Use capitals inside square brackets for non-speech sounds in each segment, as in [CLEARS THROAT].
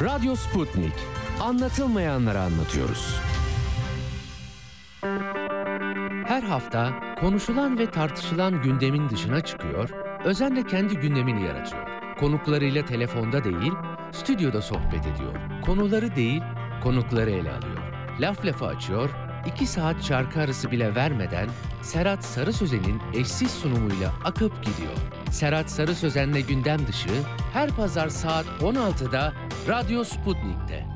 Radyo Sputnik. Anlatılmayanları anlatıyoruz. Her hafta konuşulan ve tartışılan gündemin dışına çıkıyor, özenle kendi gündemini yaratıyor. Konuklarıyla telefonda değil, stüdyoda sohbet ediyor. Konuları değil, konukları ele alıyor. Laf lafa açıyor, iki saat şarkı arası bile vermeden Serhat Sarı Sözen'in eşsiz sunumuyla akıp gidiyor. Serhat Sarı Sözen'le gündem dışı her pazar saat 16'da Radyo Sputnik'te.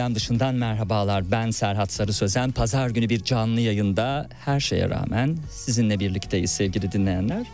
Gündem dışından merhabalar. Ben Serhat Sarı Sözen. Pazar günü bir canlı yayında her şeye rağmen sizinle birlikteyiz sevgili dinleyenler.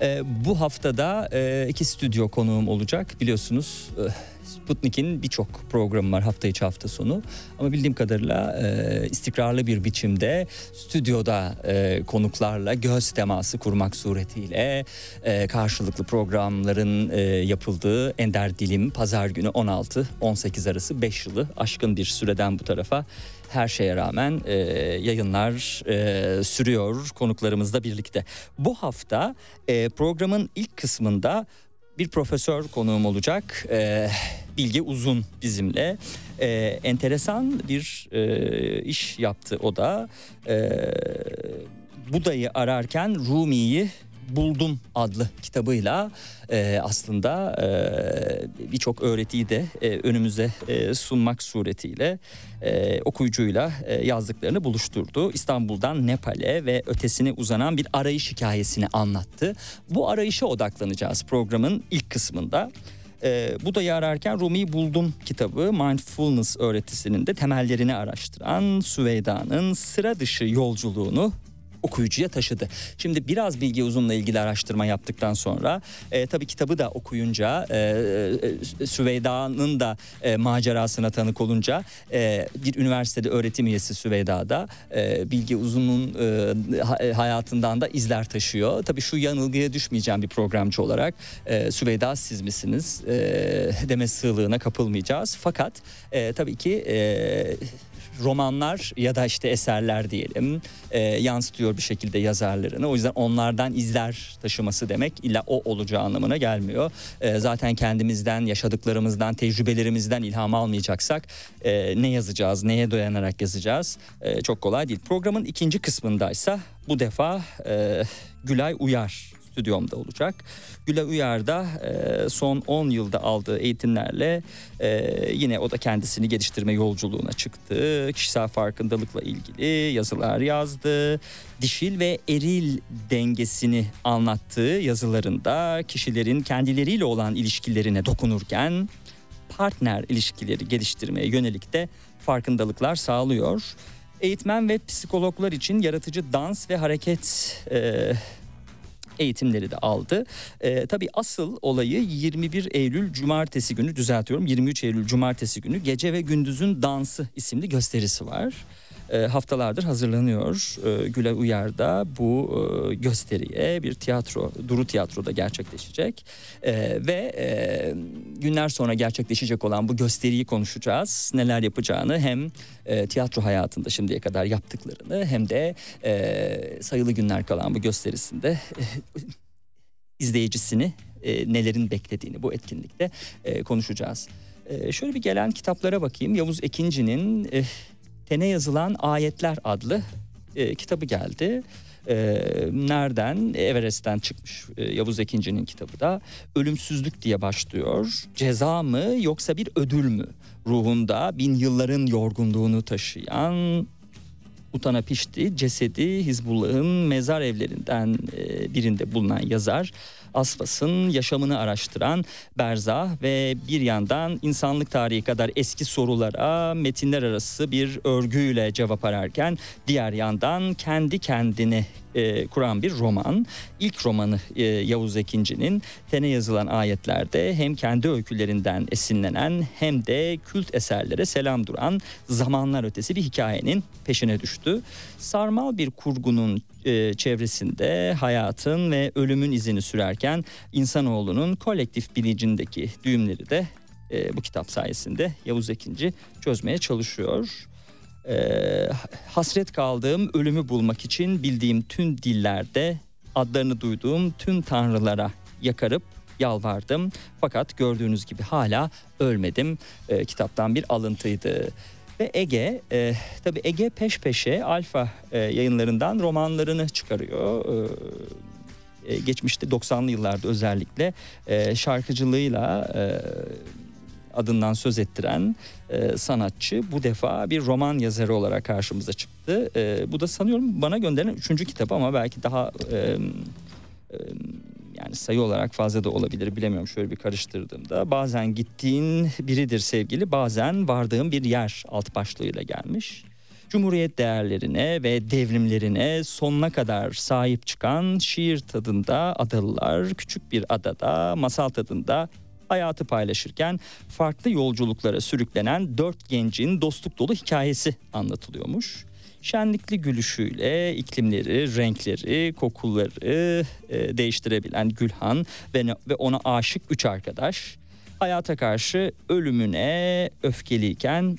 Ee, bu haftada e, iki stüdyo konuğum olacak. Biliyorsunuz e, Sputnik'in birçok programı var hafta içi hafta sonu. Ama bildiğim kadarıyla e, istikrarlı bir biçimde stüdyoda e, konuklarla göz teması kurmak suretiyle e, karşılıklı programların e, yapıldığı Ender Dilim Pazar günü 16-18 arası 5 yılı aşkın bir süreden bu tarafa her şeye rağmen e, yayınlar e, sürüyor konuklarımızla birlikte. Bu hafta e, programın ilk kısmında bir profesör konuğum olacak. E, Bilge Uzun bizimle. E, enteresan bir e, iş yaptı o da. E, Buda'yı ararken Rumi'yi Buldum adlı kitabıyla e, aslında e, birçok öğretiyi de e, önümüze e, sunmak suretiyle e, okuyucuyla e, yazdıklarını buluşturdu. İstanbul'dan Nepal'e ve ötesine uzanan bir arayış hikayesini anlattı. Bu arayışa odaklanacağız programın ilk kısmında. E, bu da yararken Rumi'yi Buldum kitabı mindfulness öğretisinin de temellerini araştıran Süveyda'nın sıra dışı yolculuğunu okuyucuya taşıdı. Şimdi biraz bilgi uzunla ilgili araştırma yaptıktan sonra e, tabii kitabı da okuyunca e, e, Süveyda'nın da e, macerasına tanık olunca e, bir üniversitede öğretim üyesi Süveyda'da e, bilgi uzunun e, e, hayatından da izler taşıyor. Tabii şu yanılgıya düşmeyeceğim bir programcı olarak e, Süveyda siz misiniz e, deme sığlığına kapılmayacağız. Fakat e, tabii ki e, romanlar ya da işte eserler diyelim e, yansıtıyor bir şekilde yazarlarını. O yüzden onlardan izler taşıması demek illa o olacağı anlamına gelmiyor. E, zaten kendimizden, yaşadıklarımızdan, tecrübelerimizden ilham almayacaksak e, ne yazacağız, neye dayanarak yazacağız e, çok kolay değil. Programın ikinci kısmındaysa bu defa e, Gülay Uyar stüdyomda olacak. Güle Uyar da e, son 10 yılda aldığı eğitimlerle e, yine o da kendisini geliştirme yolculuğuna çıktı. Kişisel farkındalıkla ilgili yazılar yazdı. Dişil ve eril dengesini anlattığı yazılarında kişilerin kendileriyle olan ilişkilerine dokunurken partner ilişkileri geliştirmeye yönelik de farkındalıklar sağlıyor. Eğitmen ve psikologlar için yaratıcı dans ve hareket e, eğitimleri de aldı. E, tabii asıl olayı 21 Eylül Cumartesi günü düzeltiyorum 23 Eylül Cumartesi günü Gece ve Gündüz'ün Dansı isimli gösterisi var haftalardır hazırlanıyor. E, Güle Uyar'da bu e, gösteriye bir tiyatro, Duru Tiyatro'da gerçekleşecek. E, ve e, günler sonra gerçekleşecek olan bu gösteriyi konuşacağız. Neler yapacağını hem e, tiyatro hayatında şimdiye kadar yaptıklarını hem de e, sayılı günler kalan bu gösterisinde e, izleyicisini e, nelerin beklediğini bu etkinlikte e, konuşacağız. E, şöyle bir gelen kitaplara bakayım. Yavuz Ekinci'nin e, Tene Yazılan Ayetler adlı e, kitabı geldi. E, nereden? Everest'ten çıkmış e, Yavuz Ekinci'nin kitabı da. Ölümsüzlük diye başlıyor. Ceza mı yoksa bir ödül mü? Ruhunda bin yılların yorgunluğunu taşıyan Utana Pişti cesedi Hizbullah'ın mezar evlerinden e, birinde bulunan yazar Asfas'ın yaşamını araştıran Berzah ve bir yandan insanlık tarihi kadar eski sorulara metinler arası bir örgüyle cevap ararken diğer yandan kendi kendini e, kuran bir roman. İlk romanı e, Yavuz Ekinci'nin tene yazılan ayetlerde hem kendi öykülerinden esinlenen hem de kült eserlere selam duran zamanlar ötesi bir hikayenin peşine düştü. Sarmal bir kurgunun e, çevresinde hayatın ve ölümün izini sürerken insanoğlunun kolektif bilincindeki düğümleri de e, bu kitap sayesinde Yavuz Ekinci çözmeye çalışıyor. E, hasret kaldığım ölümü bulmak için bildiğim tüm dillerde adlarını duyduğum tüm tanrılara yakarıp yalvardım. Fakat gördüğünüz gibi hala ölmedim. E, kitaptan bir alıntıydı. Ve Ege, e, tabii Ege peş peşe Alfa e, yayınlarından romanlarını çıkarıyor. E, e geçmişte 90'lı yıllarda özellikle e, şarkıcılığıyla e, adından söz ettiren e, sanatçı bu defa bir roman yazarı olarak karşımıza çıktı. E, bu da sanıyorum bana gönderilen üçüncü kitap ama belki daha e, e, yani sayı olarak fazla da olabilir bilemiyorum şöyle bir karıştırdığımda. Bazen gittiğin biridir sevgili bazen vardığın bir yer alt başlığıyla gelmiş. Cumhuriyet değerlerine ve devrimlerine sonuna kadar sahip çıkan şiir tadında adalılar küçük bir adada masal tadında hayatı paylaşırken farklı yolculuklara sürüklenen dört gencin dostluk dolu hikayesi anlatılıyormuş şenlikli gülüşüyle iklimleri, renkleri, kokuları e, değiştirebilen Gülhan ve, ve ona aşık üç arkadaş hayata karşı ölümüne öfkeliyken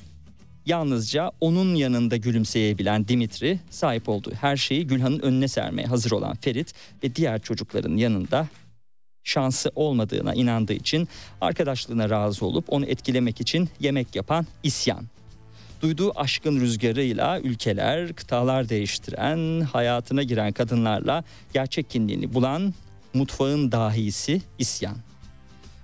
yalnızca onun yanında gülümseyebilen Dimitri sahip olduğu her şeyi Gülhan'ın önüne sermeye hazır olan Ferit ve diğer çocukların yanında şansı olmadığına inandığı için arkadaşlığına razı olup onu etkilemek için yemek yapan İsyan Duyduğu aşkın rüzgarıyla ülkeler, kıtalar değiştiren, hayatına giren kadınlarla gerçek kimliğini bulan mutfağın dahisi isyan.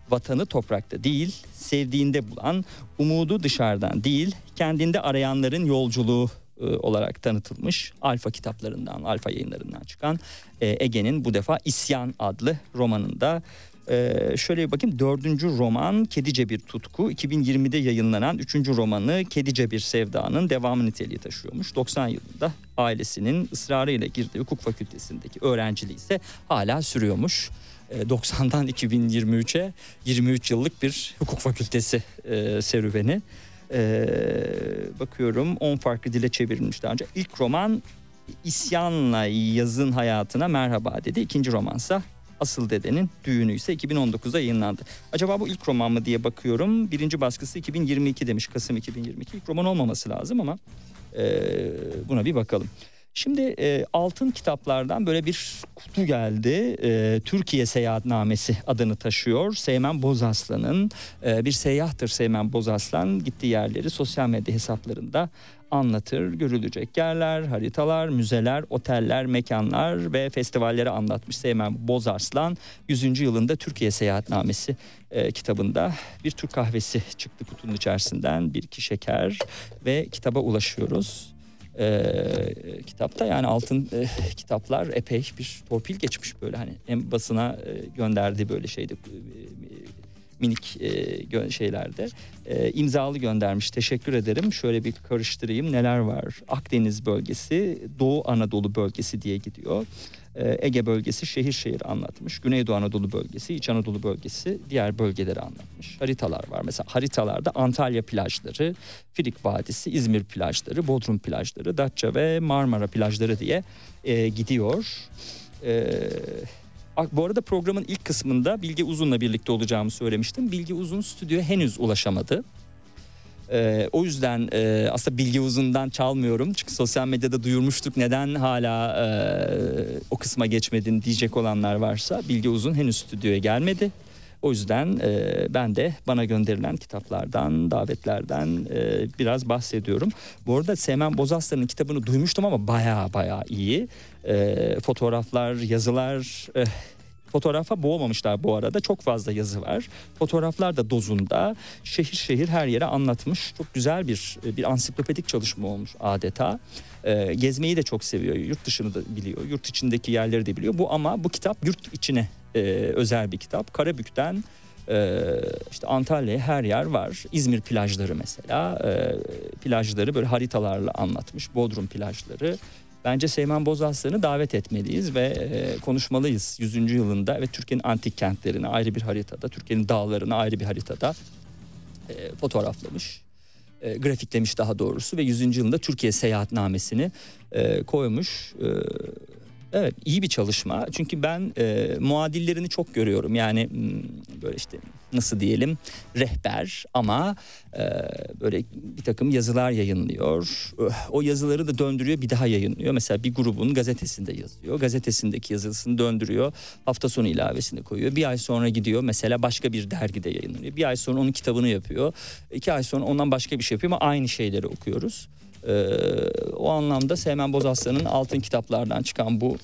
Vatanı toprakta değil, sevdiğinde bulan, umudu dışarıdan değil, kendinde arayanların yolculuğu e, olarak tanıtılmış Alfa kitaplarından, Alfa yayınlarından çıkan e, Ege'nin bu defa İsyan adlı romanında ee, şöyle bir bakayım dördüncü roman Kedice Bir Tutku 2020'de yayınlanan üçüncü romanı Kedice Bir Sevda'nın devamı niteliği taşıyormuş. 90 yılında ailesinin ısrarıyla girdiği hukuk fakültesindeki öğrenciliği ise hala sürüyormuş. 90'dan 2023'e 23 yıllık bir hukuk fakültesi e, serüveni. E, bakıyorum 10 farklı dile çevrilmiş daha önce. İlk roman isyanla yazın hayatına merhaba dedi. İkinci romansa Asıl Dede'nin düğünü ise 2019'da yayınlandı. Acaba bu ilk roman mı diye bakıyorum. Birinci baskısı 2022 demiş Kasım 2022. İlk roman olmaması lazım ama e, buna bir bakalım. Şimdi e, altın kitaplardan böyle bir kutu geldi. E, Türkiye Seyahatnamesi adını taşıyor. Seymen Bozaslan'ın e, bir seyyahtır Seymen Bozaslan. Gittiği yerleri sosyal medya hesaplarında anlatır. Görülecek yerler, haritalar, müzeler, oteller, mekanlar ve festivalleri anlatmış Seymen Bozarslan. 100. yılında Türkiye Seyahatnamesi e, kitabında bir Türk kahvesi çıktı kutunun içerisinden. Bir iki şeker ve kitaba ulaşıyoruz. E, kitapta yani altın e, kitaplar epey bir torpil geçmiş böyle hani en basına e, gönderdiği böyle şeyde e, minik e, şeylerde e, imzalı göndermiş. Teşekkür ederim. Şöyle bir karıştırayım neler var. Akdeniz bölgesi, Doğu Anadolu bölgesi diye gidiyor. E, Ege bölgesi şehir şehir anlatmış. Güneydoğu Anadolu bölgesi, İç Anadolu bölgesi diğer bölgeleri anlatmış. Haritalar var. Mesela haritalarda Antalya plajları, Firik Vadisi, İzmir plajları, Bodrum plajları, Datça ve Marmara plajları diye e, gidiyor. Eee bu arada programın ilk kısmında Bilge Uzun'la birlikte olacağımı söylemiştim. Bilge Uzun stüdyoya henüz ulaşamadı. Ee, o yüzden e, aslında Bilge Uzun'dan çalmıyorum. Çünkü sosyal medyada duyurmuştuk neden hala e, o kısma geçmedin diyecek olanlar varsa. Bilge Uzun henüz stüdyoya gelmedi. O yüzden e, ben de bana gönderilen kitaplardan, davetlerden e, biraz bahsediyorum. Bu arada Semen Bozaslan'ın kitabını duymuştum ama baya baya iyi. E, fotoğraflar, yazılar... E, Fotoğrafa boğmamışlar bu arada. Çok fazla yazı var. Fotoğraflar da dozunda. Şehir şehir her yere anlatmış. Çok güzel bir bir ansiklopedik çalışma olmuş adeta. E, gezmeyi de çok seviyor. Yurt dışını da biliyor. Yurt içindeki yerleri de biliyor. Bu ama bu kitap yurt içine e, özel bir kitap. Karabük'ten e, işte Antalya'ya her yer var. İzmir plajları mesela. E, plajları böyle haritalarla anlatmış. Bodrum plajları. Bence Seymen Bozaslan'ı davet etmeliyiz ve e, konuşmalıyız 100. yılında ve Türkiye'nin antik kentlerini ayrı bir haritada, Türkiye'nin dağlarını ayrı bir haritada e, fotoğraflamış. E, grafiklemiş daha doğrusu ve 100. yılında Türkiye seyahatnamesini e, koymuş. E, Evet iyi bir çalışma. Çünkü ben e, muadillerini çok görüyorum. Yani hmm, böyle işte nasıl diyelim rehber ama e, böyle bir takım yazılar yayınlıyor. O yazıları da döndürüyor bir daha yayınlıyor. Mesela bir grubun gazetesinde yazıyor. Gazetesindeki yazısını döndürüyor hafta sonu ilavesini koyuyor. Bir ay sonra gidiyor mesela başka bir dergide yayınlanıyor. Bir ay sonra onun kitabını yapıyor. İki ay sonra ondan başka bir şey yapıyor ama aynı şeyleri okuyoruz. Ee, o anlamda Seymen Bozaslan'ın altın kitaplardan çıkan bu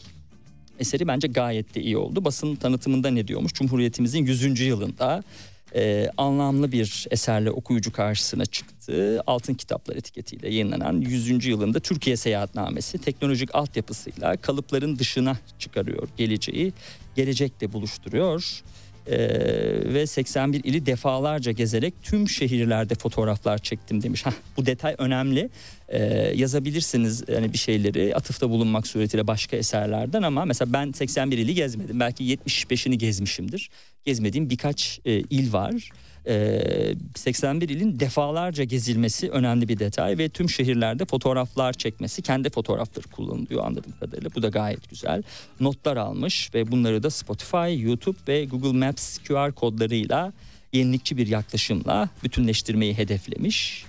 eseri bence gayet de iyi oldu. Basın tanıtımında ne diyormuş? Cumhuriyetimizin 100. yılında e, anlamlı bir eserle okuyucu karşısına çıktı. Altın Kitaplar etiketiyle yayınlanan 100. yılında Türkiye Seyahatnamesi teknolojik altyapısıyla kalıpların dışına çıkarıyor geleceği. Gelecekle buluşturuyor e, ve 81 ili defalarca gezerek tüm şehirlerde fotoğraflar çektim demiş. Hah, bu detay önemli. E, yazabilirsiniz yani bir şeyleri atıfta bulunmak suretiyle başka eserlerden ama mesela ben 81 ili gezmedim. Belki 75'ini gezmişimdir. Gezmediğim birkaç e, il var. 81 ilin defalarca gezilmesi önemli bir detay ve tüm şehirlerde fotoğraflar çekmesi kendi fotoğrafları kullanılıyor anladığım kadarıyla bu da gayet güzel notlar almış ve bunları da Spotify, YouTube ve Google Maps QR kodlarıyla yenilikçi bir yaklaşımla bütünleştirmeyi hedeflemiş.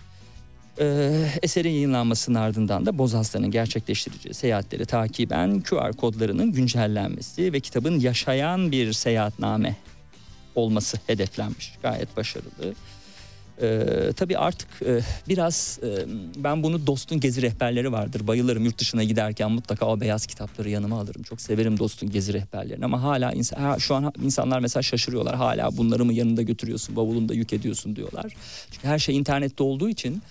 Ee, eserin yayınlanmasının ardından da Bozarslan'ın gerçekleştireceği seyahatleri takiben QR kodlarının güncellenmesi ve kitabın yaşayan bir seyahatname olması hedeflenmiş. Gayet başarılı. Ee, tabii artık e, biraz e, ben bunu Dost'un gezi rehberleri vardır. Bayılırım yurt dışına giderken mutlaka o beyaz kitapları yanıma alırım. Çok severim Dost'un gezi rehberlerini ama hala insan, ha, şu an insanlar mesela şaşırıyorlar. Hala bunları mı yanında götürüyorsun, bavulunda yük ediyorsun diyorlar. Çünkü her şey internette olduğu için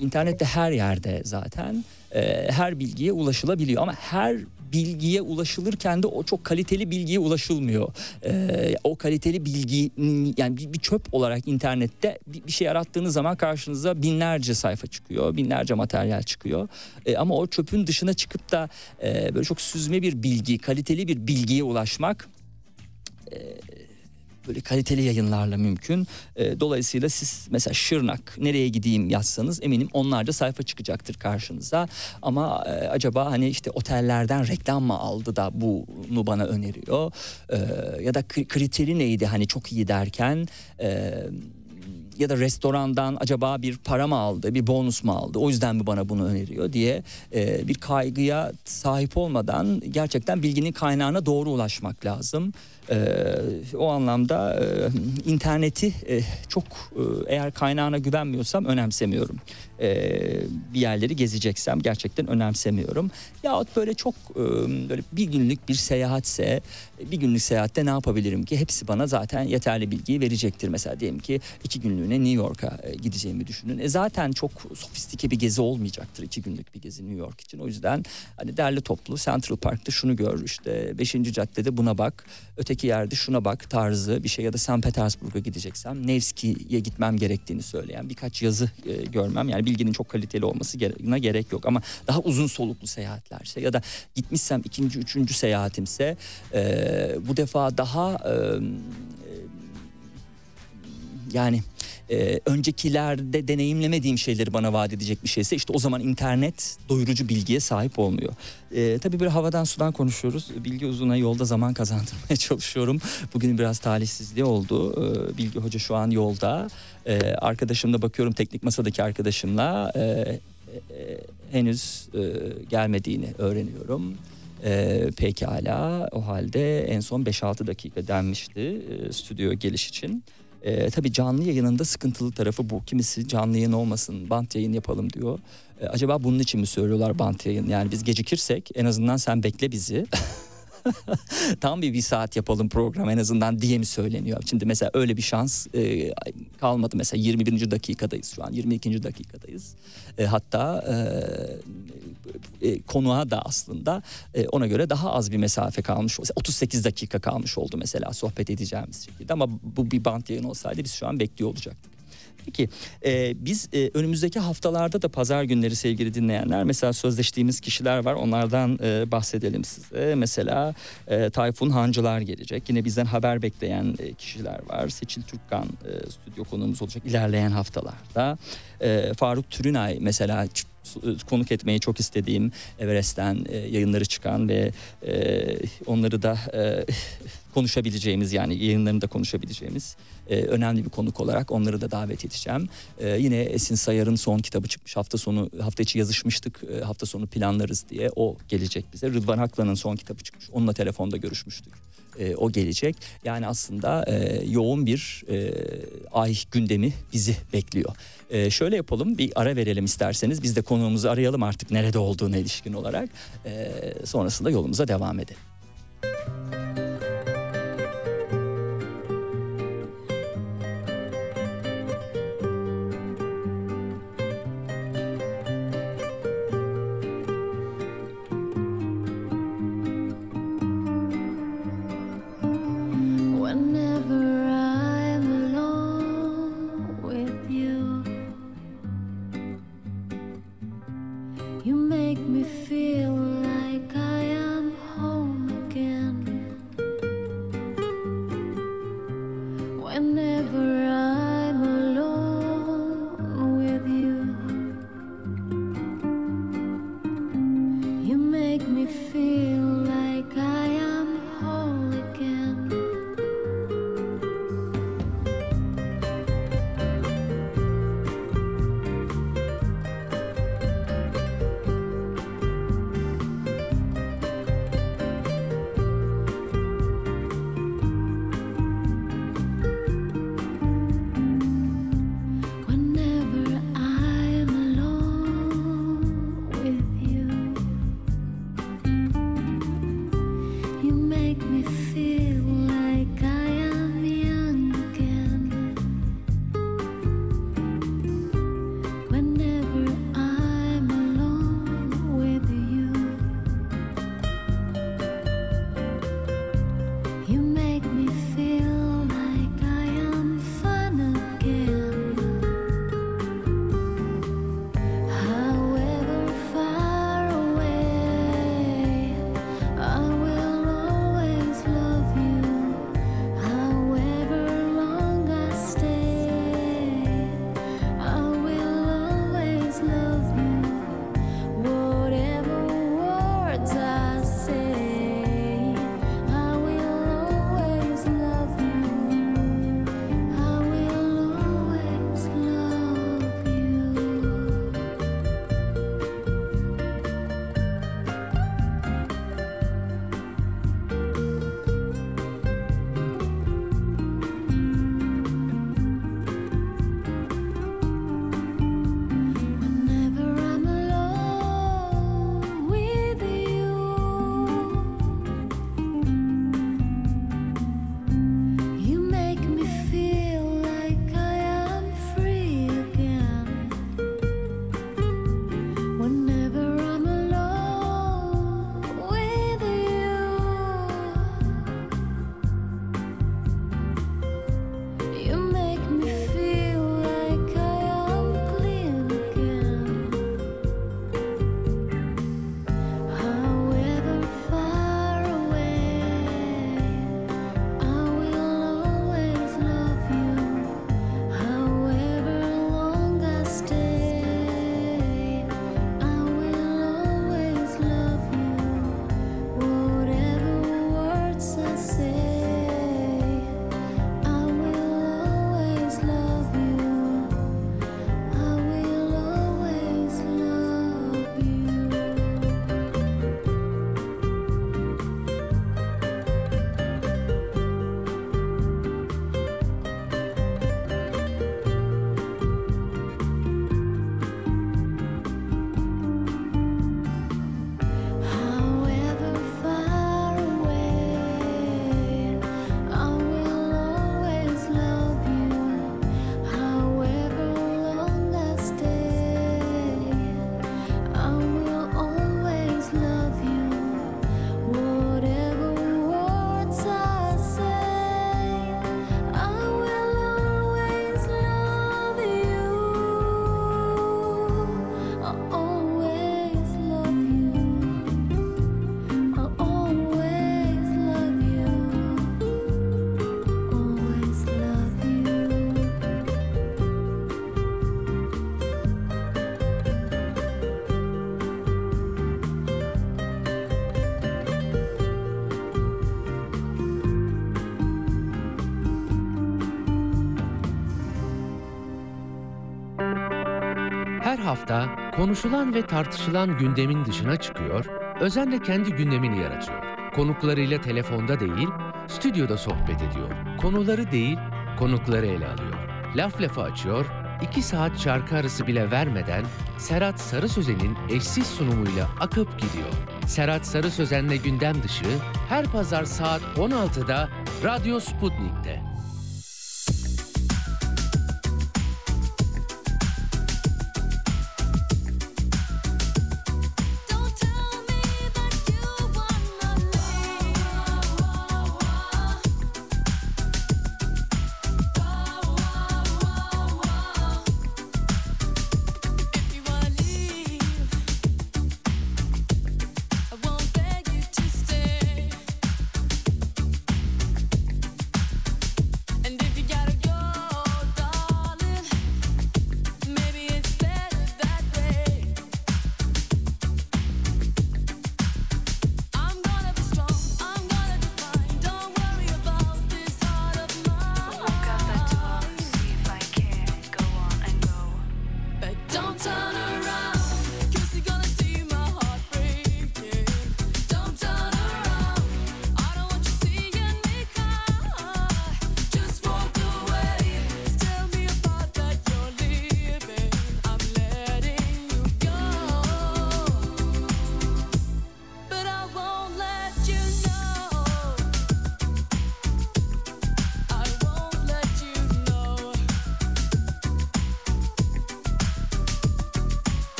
internette her yerde zaten e, her bilgiye ulaşılabiliyor ama her bilgiye ulaşılırken de o çok kaliteli bilgiye ulaşılmıyor. Ee, o kaliteli bilgi yani bir, bir çöp olarak internette bir, bir şey arattığınız zaman karşınıza binlerce sayfa çıkıyor, binlerce materyal çıkıyor. Ee, ama o çöpün dışına çıkıp da e, böyle çok süzme bir bilgi, kaliteli bir bilgiye ulaşmak e, böyle kaliteli yayınlarla mümkün. E, dolayısıyla siz mesela Şırnak nereye gideyim yazsanız eminim onlarca sayfa çıkacaktır karşınıza. Ama e, acaba hani işte otellerden reklam mı aldı da bunu bana öneriyor? E, ya da kriteri neydi hani çok iyi derken... E, ya da restorandan acaba bir para mı aldı, bir bonus mu aldı, o yüzden mi bana bunu öneriyor diye e, bir kaygıya sahip olmadan gerçekten bilginin kaynağına doğru ulaşmak lazım. Ee, o anlamda e, interneti e, çok e, eğer kaynağına güvenmiyorsam önemsemiyorum. E, bir yerleri gezeceksem gerçekten önemsemiyorum. Yahut böyle çok e, böyle bir günlük bir seyahatse bir günlük seyahatte ne yapabilirim ki? Hepsi bana zaten yeterli bilgiyi verecektir. Mesela diyelim ki iki günlüğüne New York'a e, gideceğimi düşünün. E zaten çok sofistike bir gezi olmayacaktır iki günlük bir gezi New York için. O yüzden hani derli toplu Central Park'ta şunu gör işte 5. caddede buna bak öteki yerde şuna bak tarzı bir şey ya da St. Petersburg'a gideceksem Nevski'ye gitmem gerektiğini söyleyen birkaç yazı e, görmem yani bilginin çok kaliteli olmasına gerek yok ama daha uzun soluklu seyahatlerse ya da gitmişsem ikinci üçüncü seyahatimse e, bu defa daha e, yani e, öncekilerde deneyimlemediğim şeyleri bana vaat edecek bir şeyse işte o zaman internet doyurucu bilgiye sahip olmuyor. E, tabii böyle havadan sudan konuşuyoruz. Bilgi uzuna yolda zaman [LAUGHS] kazandırmaya çalışıyorum. Bugün biraz talihsizliği oldu. E, Bilgi Hoca şu an yolda. E, arkadaşımla bakıyorum teknik masadaki arkadaşımla e, e, henüz e, gelmediğini öğreniyorum. Ee, pekala o halde en son 5-6 dakika denmişti e, stüdyo geliş için. E, tabii canlı yayınında sıkıntılı tarafı bu. Kimisi canlı yayın olmasın, bant yayın yapalım diyor. E, acaba bunun için mi söylüyorlar bant yayın? Yani biz gecikirsek en azından sen bekle bizi. [LAUGHS] [LAUGHS] tam bir bir saat yapalım program en azından diye mi söyleniyor? Şimdi mesela öyle bir şans e, kalmadı. Mesela 21. dakikadayız şu an 22. dakikadayız. E, hatta e, e, konuğa da aslında e, ona göre daha az bir mesafe kalmış. 38 dakika kalmış oldu mesela sohbet edeceğimiz şekilde. Ama bu bir bant yayın olsaydı biz şu an bekliyor olacaktık. Peki e, biz e, önümüzdeki haftalarda da pazar günleri sevgili dinleyenler mesela sözleştiğimiz kişiler var onlardan e, bahsedelim size. Mesela e, Tayfun Hancılar gelecek yine bizden haber bekleyen e, kişiler var. Seçil Türkkan e, stüdyo konuğumuz olacak ilerleyen haftalarda. E, Faruk Türünay mesela konuk etmeyi çok istediğim Everest'ten e, yayınları çıkan ve e, onları da e, konuşabileceğimiz yani yayınlarında konuşabileceğimiz e, önemli bir konuk olarak onları da davet edeceğim. E, yine Esin Sayar'ın son kitabı çıkmış hafta sonu hafta içi yazışmıştık e, hafta sonu planlarız diye o gelecek bize. Rıdvan Haklan'ın son kitabı çıkmış onunla telefonda görüşmüştük. E, o gelecek. Yani aslında e, yoğun bir e, ay gündemi bizi bekliyor. E, şöyle yapalım bir ara verelim isterseniz. Biz de konuğumuzu arayalım artık nerede olduğuna ilişkin olarak. E, sonrasında yolumuza devam edelim. Hafta konuşulan ve tartışılan gündemin dışına çıkıyor, özenle kendi gündemini yaratıyor. Konuklarıyla telefonda değil, stüdyoda sohbet ediyor. Konuları değil, konukları ele alıyor. Laf lafı açıyor, iki saat şarkı arası bile vermeden Serhat Sarı Sözen'in eşsiz sunumuyla akıp gidiyor. Serhat Sarı Sözen'le gündem dışı her pazar saat 16'da Radyo Sputnik'te.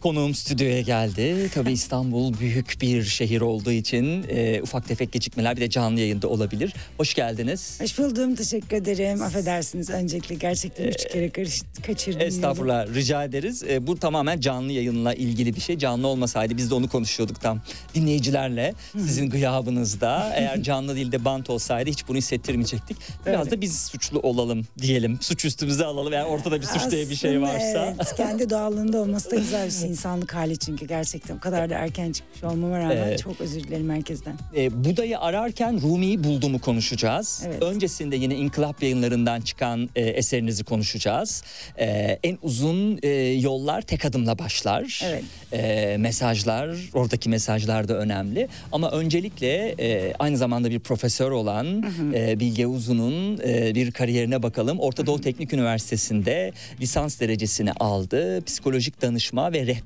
Konuğum stüdyoya geldi. Tabii İstanbul büyük bir şehir olduğu için e, ufak tefek gecikmeler bir de canlı yayında olabilir. Hoş geldiniz. Hoş buldum. Teşekkür ederim. Affedersiniz öncelikle gerçekten üç kere karış, kaçırdım. Estağfurullah rica ederiz. E, bu tamamen canlı yayınla ilgili bir şey. Canlı olmasaydı biz de onu konuşuyorduk tam dinleyicilerle. Sizin gıyabınızda eğer [LAUGHS] canlı değil de bant olsaydı hiç bunu hissettirmeyecektik. Biraz Öyle. da biz suçlu olalım diyelim. Suç üstümüze alalım. Yani ortada bir suç diye bir şey Aslında varsa. Evet, kendi doğallığında olması da güzel bir şey. [LAUGHS] İnsanlık hali çünkü gerçekten. O kadar da erken çıkmış olmama rağmen Evet. çok özür dilerim herkesten. E, Buda'yı ararken Rumi'yi bulduğumu konuşacağız. Evet. Öncesinde yine İnkılap yayınlarından çıkan e, eserinizi konuşacağız. E, en uzun e, yollar tek adımla başlar. Evet. E, mesajlar, oradaki mesajlar da önemli. Ama öncelikle e, aynı zamanda bir profesör olan e, Bilge Uzun'un e, bir kariyerine bakalım. Orta Doğu Teknik Üniversitesi'nde lisans derecesini aldı. Psikolojik danışma ve rehberlik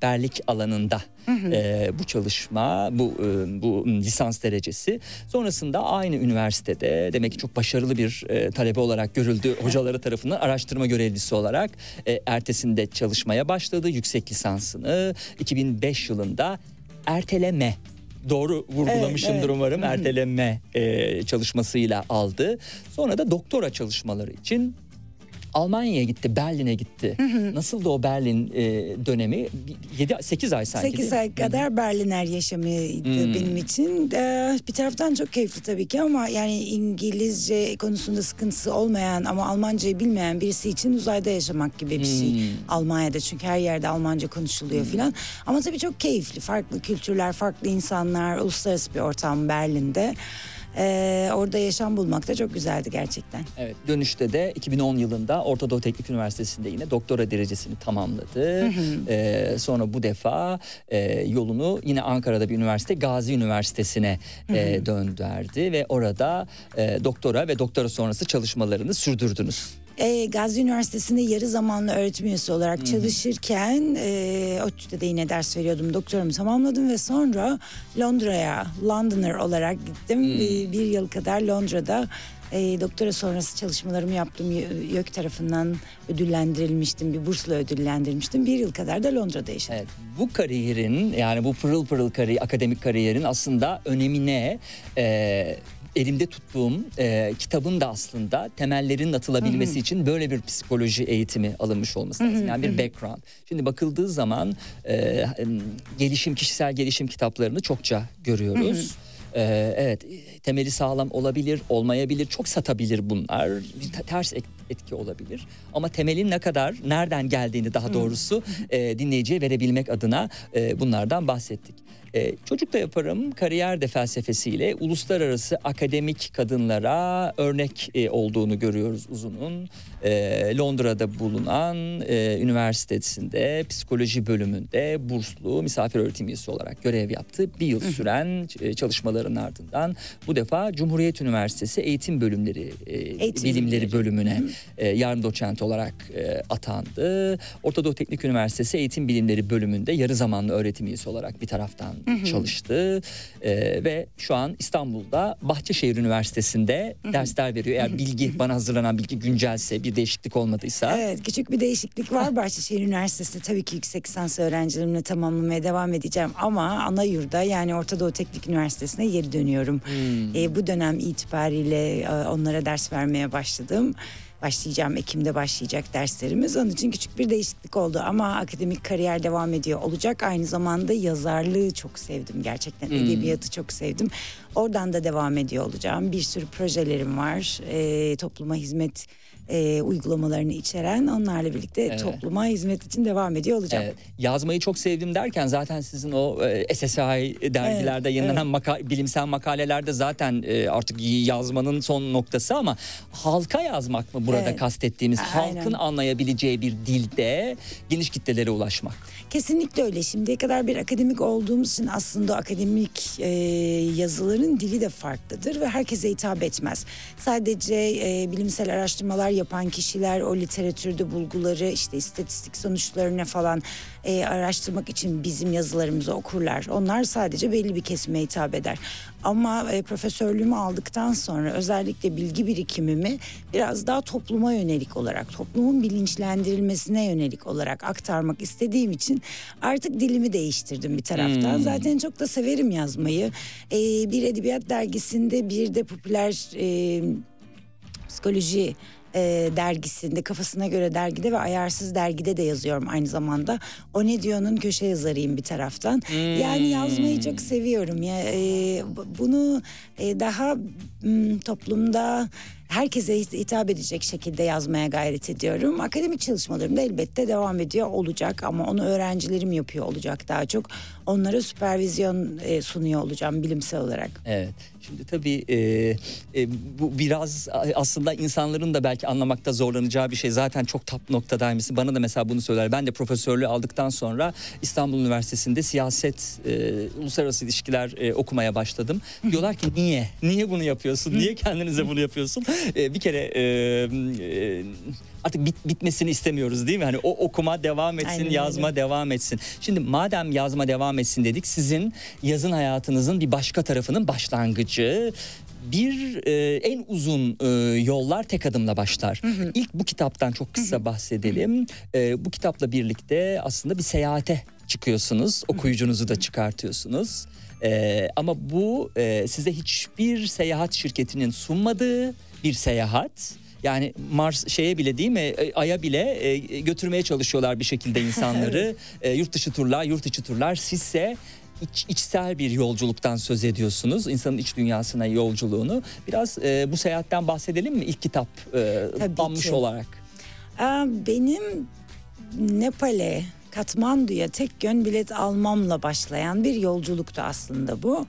alanında e, bu çalışma, bu e, bu lisans derecesi. Sonrasında aynı üniversitede demek ki çok başarılı bir e, talebe olarak görüldü hocaları tarafından araştırma görevlisi olarak e, ertesinde çalışmaya başladı. Yüksek lisansını 2005 yılında erteleme doğru vurgulamışımdır Evet, evet. umarım erteleme e, çalışmasıyla aldı. Sonra da doktora çalışmaları için Almanya'ya gitti, Berlin'e gitti. Nasıldı o Berlin e, dönemi? 7-8 ay sanki 8 değil mi? ay kadar Berliner yaşamıydı Hmm. benim için. Ee, bir taraftan çok keyifli tabii ki ama yani İngilizce konusunda sıkıntısı olmayan ama Almancayı bilmeyen birisi için uzayda yaşamak gibi bir şey. Hmm. Almanya'da çünkü her yerde Almanca konuşuluyor filan. Ama tabii çok keyifli. Farklı kültürler, farklı insanlar, uluslararası bir ortam Berlin'de. Ee, orada yaşam bulmak da çok güzeldi gerçekten. Evet, dönüşte de 2010 yılında Orta Doğu Teknik Üniversitesi'nde yine doktora derecesini tamamladı. Ee, sonra bu defa e, yolunu yine Ankara'da bir üniversite Gazi Üniversitesi'ne e, döndürdü ve orada e, doktora ve doktora sonrası çalışmalarını sürdürdünüz. E, Gazi Üniversitesi'nde yarı zamanlı öğretim üyesi olarak çalışırken e, ODTÜ'de de yine ders veriyordum. Doktoramı tamamladım ve sonra Londra'ya Londoner olarak gittim. Bir, bir yıl kadar Londra'da e, doktora sonrası çalışmalarımı yaptım. YÖK tarafından ödüllendirilmiştim. Bir bursla ödüllendirilmiştim. Bir yıl kadar da Londra'da yaşadım. Evet, bu kariyerin yani bu pırıl pırıl kariyer, akademik kariyerin aslında önemine e, elimde tuttuğum e, kitabın da aslında temellerin atılabilmesi için böyle bir psikoloji eğitimi alınmış olması lazım. Yani bir background. Şimdi bakıldığı zaman e, gelişim kişisel gelişim kitaplarını çokça görüyoruz. Ee, evet temeli sağlam olabilir olmayabilir çok satabilir bunlar bir te- ters et- etki olabilir ama temelin ne kadar nereden geldiğini daha doğrusu e, dinleyiciye verebilmek adına e, bunlardan bahsettik. E, çocuk da yaparım kariyer de felsefesiyle uluslararası akademik kadınlara örnek e, olduğunu görüyoruz uzunun. E, Londra'da bulunan e, üniversitesinde psikoloji bölümünde burslu misafir öğretim üyesi olarak görev yaptı. Bir yıl süren e, çalışmaların ardından bu defa Cumhuriyet Üniversitesi Eğitim Bölümleri e, Eğitim Bilimleri bölümüne e, yardım doçent olarak e, atandı. Orta Doğu Teknik Üniversitesi Eğitim Bilimleri bölümünde yarı zamanlı öğretim üyesi olarak bir taraftan çalıştı. E, ve şu an İstanbul'da Bahçeşehir Üniversitesi'nde dersler veriyor. Eğer bilgi bana hazırlanan bilgi güncelse bir değişiklik olmadıysa. Evet küçük bir değişiklik var. Bahçeşehir Üniversitesi'nde tabii ki yüksek lisans öğrencilerimle tamamlamaya devam edeceğim. Ama ana yurda yani Orta Doğu Teknik Üniversitesi'ne geri dönüyorum. E, bu dönem itibariyle e, onlara ders vermeye başladım. Başlayacağım Ekim'de başlayacak derslerimiz. Onun için küçük bir değişiklik oldu ama akademik kariyer devam ediyor olacak. Aynı zamanda yazarlığı çok sevdim gerçekten. Edebiyatı çok sevdim. Oradan da devam ediyor olacağım. Bir sürü projelerim var. E, topluma hizmet e, uygulamalarını içeren onlarla birlikte Evet. topluma hizmet için devam ediyor olacağım. Evet, yazmayı çok sevdim derken zaten sizin o e, SSI dergilerde Evet, yayınlanan maka- bilimsel makalelerde zaten e, artık yazmanın son noktası ama halka yazmak mı burada Evet. kastettiğimiz Aynen. halkın anlayabileceği bir dilde geniş kitlelere ulaşmak. Kesinlikle öyle. Şimdiye kadar bir akademik olduğumuz için aslında akademik e, yazıların dili de farklıdır ve herkese hitap etmez. Sadece e, bilimsel araştırmalar yapan kişiler o literatürde bulguları işte istatistik sonuçlarını falan e, araştırmak için bizim yazılarımızı okurlar. Onlar sadece belli bir kesime hitap eder. Ama e, profesörlüğümü aldıktan sonra özellikle bilgi birikimimi biraz daha topluma yönelik olarak, toplumun bilinçlendirilmesine yönelik olarak aktarmak istediğim için artık dilimi değiştirdim bir taraftan. Zaten çok da severim yazmayı. E, bir edebiyat dergisinde bir de popüler e, psikoloji e, dergisinde kafasına göre dergide ve ayarsız dergide de yazıyorum aynı zamanda. O ne diyor'nun köşe yazarıyım bir taraftan. Yani yazmayı çok seviyorum ya. e, bu- bunu e, daha m, toplumda herkese hit- hitap edecek şekilde yazmaya gayret ediyorum. Akademik çalışmalarım da elbette devam ediyor olacak ama onu öğrencilerim yapıyor olacak daha çok. Onlara süpervizyon e, sunuyor olacağım bilimsel olarak. Evet. Şimdi tabii e, e, bu biraz aslında insanların da belki anlamakta zorlanacağı bir şey. Zaten çok tap noktadaymışsın. Bana da mesela bunu söyler. Ben de profesörlüğü aldıktan sonra İstanbul Üniversitesi'nde siyaset, e, uluslararası ilişkiler e, okumaya başladım. Diyorlar ki niye? Niye bunu yapıyorsun? Niye kendinize bunu yapıyorsun? E, bir kere e, e, artık bit, bitmesini istemiyoruz değil mi? Hani o okuma devam etsin, Aynen öyle. yazma devam etsin. Şimdi madem yazma devam etsin dedik sizin yazın hayatınızın bir başka tarafının başlangıcı bir e, en uzun e, yollar tek adımla başlar. İlk bu kitaptan çok kısa bahsedelim. E, bu kitapla birlikte aslında bir seyahate çıkıyorsunuz. Okuyucunuzu da çıkartıyorsunuz. E, ama bu e, size hiçbir seyahat şirketinin sunmadığı bir seyahat. Yani Mars şeye bile değil mi e, Ay'a bile e, götürmeye çalışıyorlar bir şekilde insanları. [LAUGHS] E, yurt dışı turlar, yurt içi turlar. Sizse iç, içsel bir yolculuktan söz ediyorsunuz. İnsanın iç dünyasına yolculuğunu. Biraz e, bu seyahatten bahsedelim mi? İlk kitap e, Tabii banmış ki. olarak. Aa, Benim Nepal'e, Katmandu'ya tek yön bilet almamla başlayan bir yolculuktu aslında bu.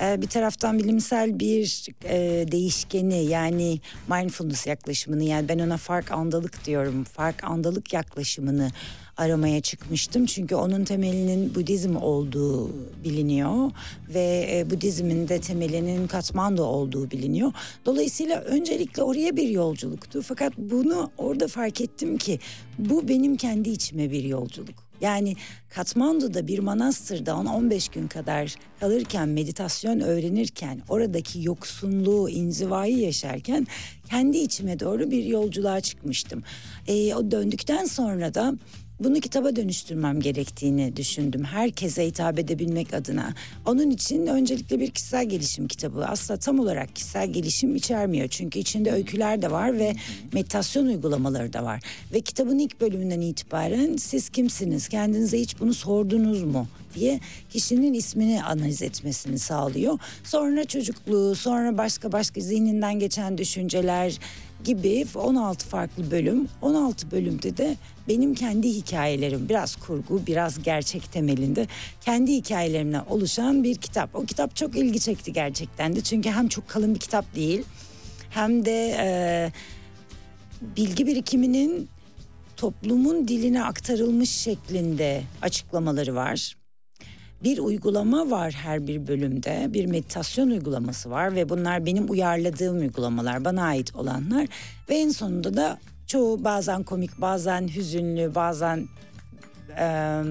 Ee, bir taraftan bilimsel bir e, değişkeni yani mindfulness yaklaşımını yani ben ona fark andalık diyorum. Fark andalık yaklaşımını aramaya çıkmıştım. Çünkü onun temelinin Budizm olduğu biliniyor ve e, Budizmin de temelinin Katmandu olduğu biliniyor. Dolayısıyla öncelikle oraya bir yolculuktu. Fakat bunu orada fark ettim ki bu benim kendi içime bir yolculuk. Yani Katmandu'da bir manastırda 10-15 gün kadar kalırken, meditasyon öğrenirken, oradaki yoksunluğu, inzivayı yaşarken kendi içime doğru bir yolculuğa çıkmıştım. Ee, o döndükten sonra da bunu kitaba dönüştürmem gerektiğini düşündüm. Herkese hitap edebilmek adına. Onun için öncelikle bir kişisel gelişim kitabı. Aslında tam olarak kişisel gelişim içermiyor. Çünkü içinde öyküler de var ve meditasyon uygulamaları da var. Ve kitabın ilk bölümünden itibaren siz kimsiniz? Kendinize hiç bunu sordunuz mu? diye kişinin ismini analiz etmesini sağlıyor. Sonra çocukluğu, sonra başka başka zihninden geçen düşünceler gibi 16 farklı bölüm. 16 bölümde de benim kendi hikayelerim biraz kurgu biraz gerçek temelinde kendi hikayelerimden oluşan bir kitap. O kitap çok ilgi çekti gerçekten de çünkü hem çok kalın bir kitap değil hem de e, bilgi birikiminin toplumun diline aktarılmış şeklinde açıklamaları var. Bir uygulama var her bir bölümde. Bir meditasyon uygulaması var ve bunlar benim uyarladığım uygulamalar, bana ait olanlar. Ve en sonunda da çoğu bazen komik, bazen hüzünlü, bazen eee,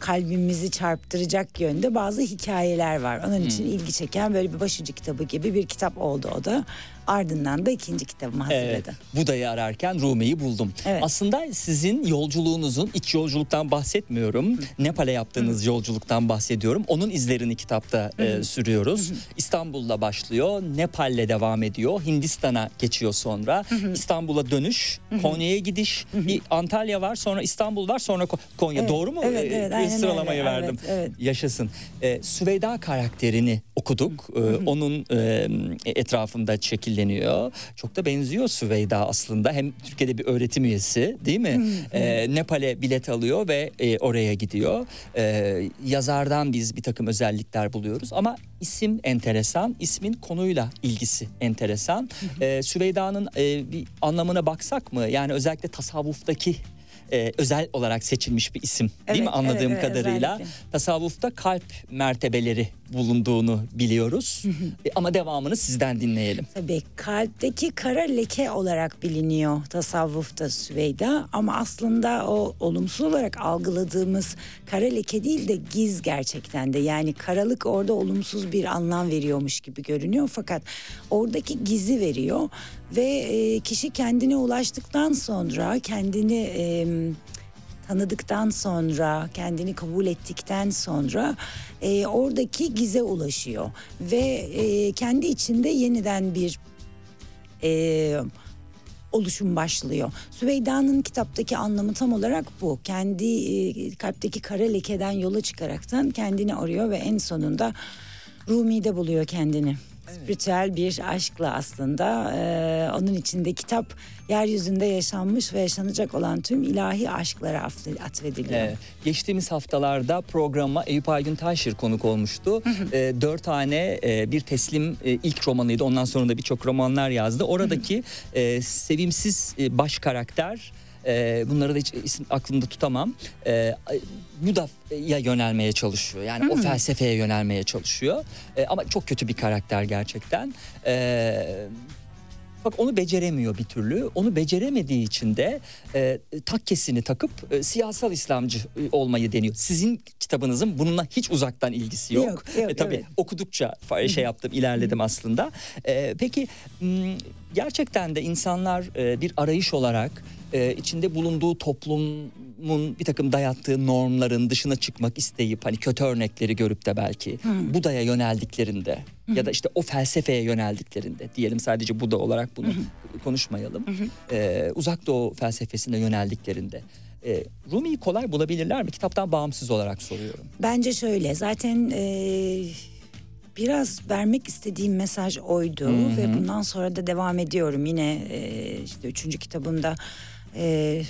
kalbimizi çarptıracak yönde bazı hikayeler var. Onun için ilgi çeken böyle bir başucu kitabı gibi bir kitap oldu o da. Ardından da ikinci kitabımı Evet, hazırladım. Buda'yı ararken Rumi'yi buldum. Evet. Aslında sizin yolculuğunuzun iç yolculuktan bahsetmiyorum. Nepal'e yaptığınız yolculuktan bahsediyorum. Onun izlerini kitapta e, sürüyoruz. İstanbul'la başlıyor, Nepal'le devam ediyor. Hindistan'a geçiyor sonra. İstanbul'a dönüş, Konya'ya gidiş. Bir Antalya var, sonra İstanbul var, sonra Ko- Konya. Evet, Doğru mu? evet, E, evet, aynen sıralamayı öyle. verdim. Evet, evet. Yaşasın. E, Süveyda karakterini okuduk. E, onun e, etrafında şekilleniyor. Çok da benziyor Süveyda aslında. Hem Türkiye'de bir öğretim üyesi değil mi? E, Nepal'e bilet alıyor ve e, oraya gidiyor. E, yazardan biz bir takım özellikler buluyoruz ama isim enteresan. İsmin konuyla ilgisi enteresan. E, Süveyda'nın e, bir anlamına baksak mı? Yani özellikle tasavvuftaki e, özel olarak seçilmiş bir isim değil mi Evet, anladığım evet, evet, kadarıyla? özellikle. Tasavvufta kalp mertebeleri bulunduğunu biliyoruz. E, Ama devamını sizden dinleyelim. Tabii kalpteki kara leke olarak biliniyor tasavvufta Süveyda. Ama aslında o olumsuz olarak algıladığımız kara leke değil de giz gerçekten de. Yani karalık orada olumsuz bir anlam veriyormuş gibi görünüyor. Fakat oradaki gizi veriyor. Ve e, kişi kendine ulaştıktan sonra kendini tanıdıktan sonra, kendini kabul ettikten sonra e, oradaki gize ulaşıyor ve e, kendi içinde yeniden bir e, oluşum başlıyor. Süveyda'nın kitaptaki anlamı tam olarak bu. Kendi e, kalpteki kara lekeden yola çıkaraktan kendini arıyor ve en sonunda Rumi'de buluyor kendini. Spiritüel bir aşkla aslında e, onun içinde kitap yeryüzünde yaşanmış ve yaşanacak olan tüm ilahi aşklara atfediliyor. Ee, geçtiğimiz haftalarda programa Eyüp Aygün Taşir konuk olmuştu. Ee, dört tane e, bir teslim e, ilk romanıydı. Ondan sonra da birçok romanlar yazdı. Oradaki e, sevimsiz e, baş karakter e, bunları da hiç isim aklımda tutamam. E, Buda'ya yönelmeye çalışıyor. Yani o felsefeye yönelmeye çalışıyor. E, ama çok kötü bir karakter gerçekten. E, Bak onu beceremiyor bir türlü. Onu beceremediği için de e, takkesini takıp e, siyasal İslamcı e, olmayı deniyor. Sizin kitabınızın bununla hiç uzaktan ilgisi yok. Yok, yok, E, tabii evet. okudukça şey yaptım, ilerledim aslında. E, peki gerçekten de insanlar e, bir arayış olarak e, içinde bulunduğu toplumun bir takım dayattığı normların dışına çıkmak isteyip hani kötü örnekleri görüp de belki Buda'ya yöneldiklerinde ya da işte o felsefeye yöneldiklerinde diyelim sadece Buda olarak bunu konuşmayalım. E, uzak doğu felsefesine yöneldiklerinde e, Rumi'yi kolay bulabilirler mi? Kitaptan bağımsız olarak soruyorum. Bence şöyle zaten e, biraz vermek istediğim mesaj oydu ve bundan sonra da devam ediyorum. Yine e, işte üçüncü kitabımda e,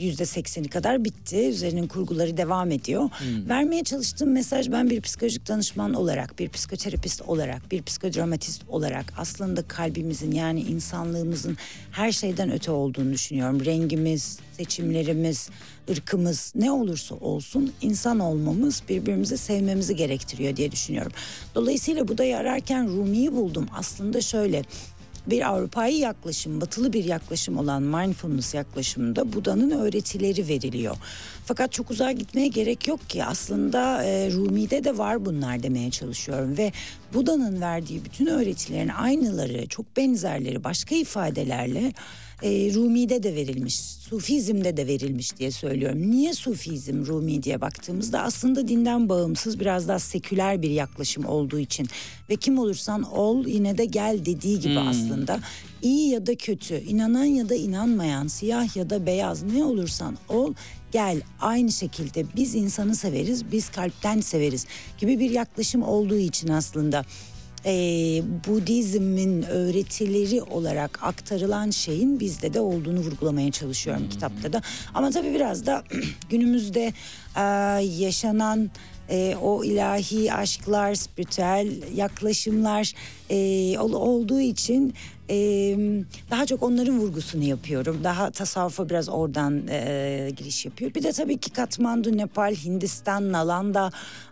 yüzde sekseni kadar bitti. Üzerinin kurguları devam ediyor. Vermeye çalıştığım mesaj ben bir psikolojik danışman olarak, bir psikoterapist olarak, bir psikodramatist olarak aslında kalbimizin yani insanlığımızın her şeyden öte olduğunu düşünüyorum. Rengimiz, seçimlerimiz, ırkımız ne olursa olsun insan olmamız birbirimizi sevmemizi gerektiriyor diye düşünüyorum. Dolayısıyla Buda'yı ararken Rumi'yi buldum. Aslında şöyle bir Avrupa'yı yaklaşım, batılı bir yaklaşım olan mindfulness yaklaşımında Buda'nın öğretileri veriliyor. Fakat çok uzağa gitmeye gerek yok ki aslında e, Rumi'de de var bunlar demeye çalışıyorum ve Buda'nın verdiği bütün öğretilerin aynıları, çok benzerleri başka ifadelerle e, Rumi'de de verilmiş, Sufizm'de de verilmiş diye söylüyorum. Niye Sufizm Rumi diye baktığımızda aslında dinden bağımsız biraz daha seküler bir yaklaşım olduğu için. Ve kim olursan ol yine de gel dediği gibi aslında. İyi ya da kötü, inanan ya da inanmayan, siyah ya da beyaz ne olursan ol gel. Aynı şekilde biz insanı severiz, biz kalpten severiz gibi bir yaklaşım olduğu için aslında e, Budizmin öğretileri olarak aktarılan şeyin bizde de olduğunu vurgulamaya çalışıyorum kitapta da. Ama tabii biraz da [CLEARS THROAT] günümüzde e, yaşanan e, o ilahi aşklar, spiritüel yaklaşımlar e, ol- olduğu için e, daha çok onların vurgusunu yapıyorum. Daha tasavvufa biraz oradan e, giriş yapıyor. Bir de tabii ki Katmandu, Nepal, Hindistan, Nalanda,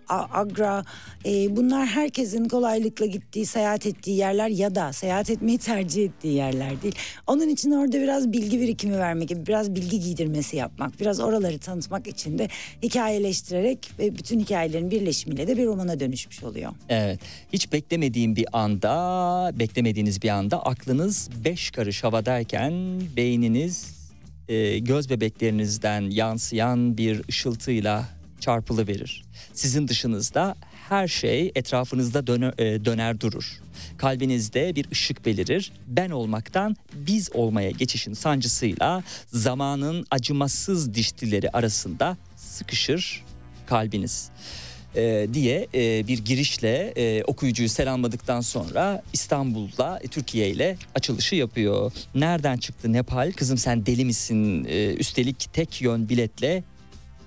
Agra e, bunlar herkesin kolaylıkla gittiği, seyahat ettiği yerler ya da seyahat etmeyi tercih ettiği yerler değil. Onun için orada biraz bilgi birikimi vermek, biraz bilgi giydirmesi yapmak, biraz oraları tanıtmak için de hikayeleştirerek ve bütün hikayelerin birleşimiyle de bir romana dönüşmüş oluyor. Evet. Hiç beklemediğim bir anda, beklemediğiniz bir anda aklınız beş karış havadayken beyniniz e, göz bebeklerinizden yansıyan bir ışıltıyla çarpılı verir. Sizin dışınızda her şey etrafınızda döner, e, döner durur. Kalbinizde bir ışık belirir. Ben olmaktan biz olmaya geçişin sancısıyla zamanın acımasız dişlileri arasında sıkışır kalbiniz e, diye e, bir girişle e, okuyucuyu selamladıktan sonra İstanbul'da e, Türkiye ile açılışı yapıyor. Nereden çıktı Nepal? Kızım sen deli misin? E, üstelik tek yön biletle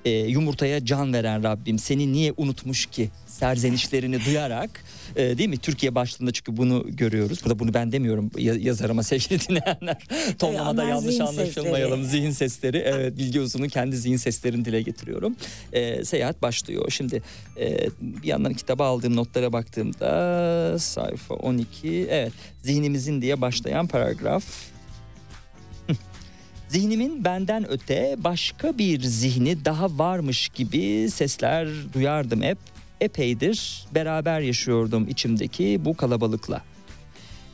e, yumurtaya can veren Rabbim seni niye unutmuş ki? Serzenişlerini duyarak e, değil mi? Türkiye başlığında çünkü bunu görüyoruz. Burada bunu ben demiyorum ya- yazar ama sevgili [LAUGHS] dinleyenler. Tonlamada yanlış zihin anlaşılmayalım. sesleri. Zihin sesleri. Evet Bilge Uzun'un kendi zihin seslerini dile getiriyorum. E, seyahat başlıyor. Şimdi e, bir yandan kitaba aldığım notlara baktığımda sayfa 12 evet zihnimizin diye başlayan paragraf [LAUGHS] Zihnimin benden öte başka bir zihni daha varmış gibi sesler duyardım hep. Epeydir beraber yaşıyordum içimdeki bu kalabalıkla.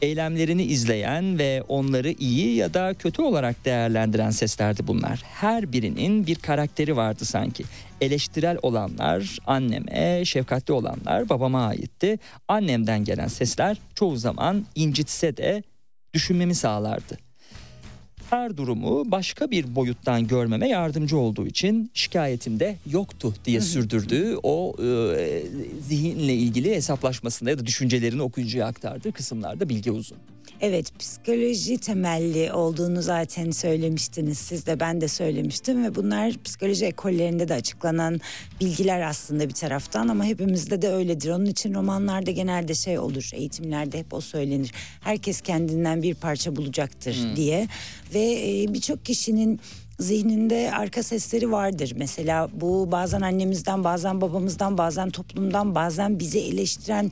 Eylemlerini izleyen ve onları iyi ya da kötü olarak değerlendiren seslerdi bunlar. Her birinin bir karakteri vardı sanki. Eleştirel olanlar anneme, şefkatli olanlar babama aitti. Annemden gelen sesler çoğu zaman incitse de düşünmemi sağlardı her durumu başka bir boyuttan görmeme yardımcı olduğu için şikayetimde yoktu diye sürdürdüğü o e, zihinle ilgili hesaplaşmasında ya da düşüncelerini okuyucuya aktardığı kısımlarda bilgi uzun. Evet psikoloji temelli olduğunu zaten söylemiştiniz siz de ben de söylemiştim ve bunlar psikoloji ekollerinde de açıklanan bilgiler aslında bir taraftan ama hepimizde de öyledir. Onun için romanlarda genelde şey olur eğitimlerde hep o söylenir. Herkes kendinden bir parça bulacaktır diye ve e, birçok kişinin zihninde arka sesleri vardır. Mesela bu bazen annemizden, bazen babamızdan, bazen toplumdan, bazen bizi eleştiren